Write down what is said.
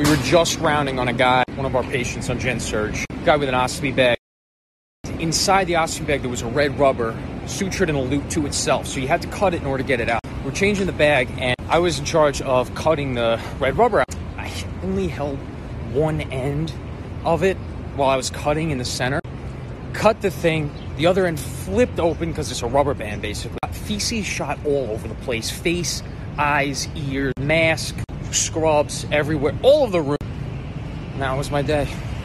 We were just rounding on a guy, one of our patients on Gen Surg, guy with an ostomy bag. Inside the ostomy bag, there was a red rubber sutured in a loop to itself, so you had to cut it in order to get it out. We're changing the bag, and I was in charge of cutting the red rubber out. I only held one end of it while I was cutting in the center. Cut the thing, the other end flipped open because it's a rubber band basically. Feces shot all over the place face, eyes, ears, mask, scrubs everywhere, all of the room. And that was my day.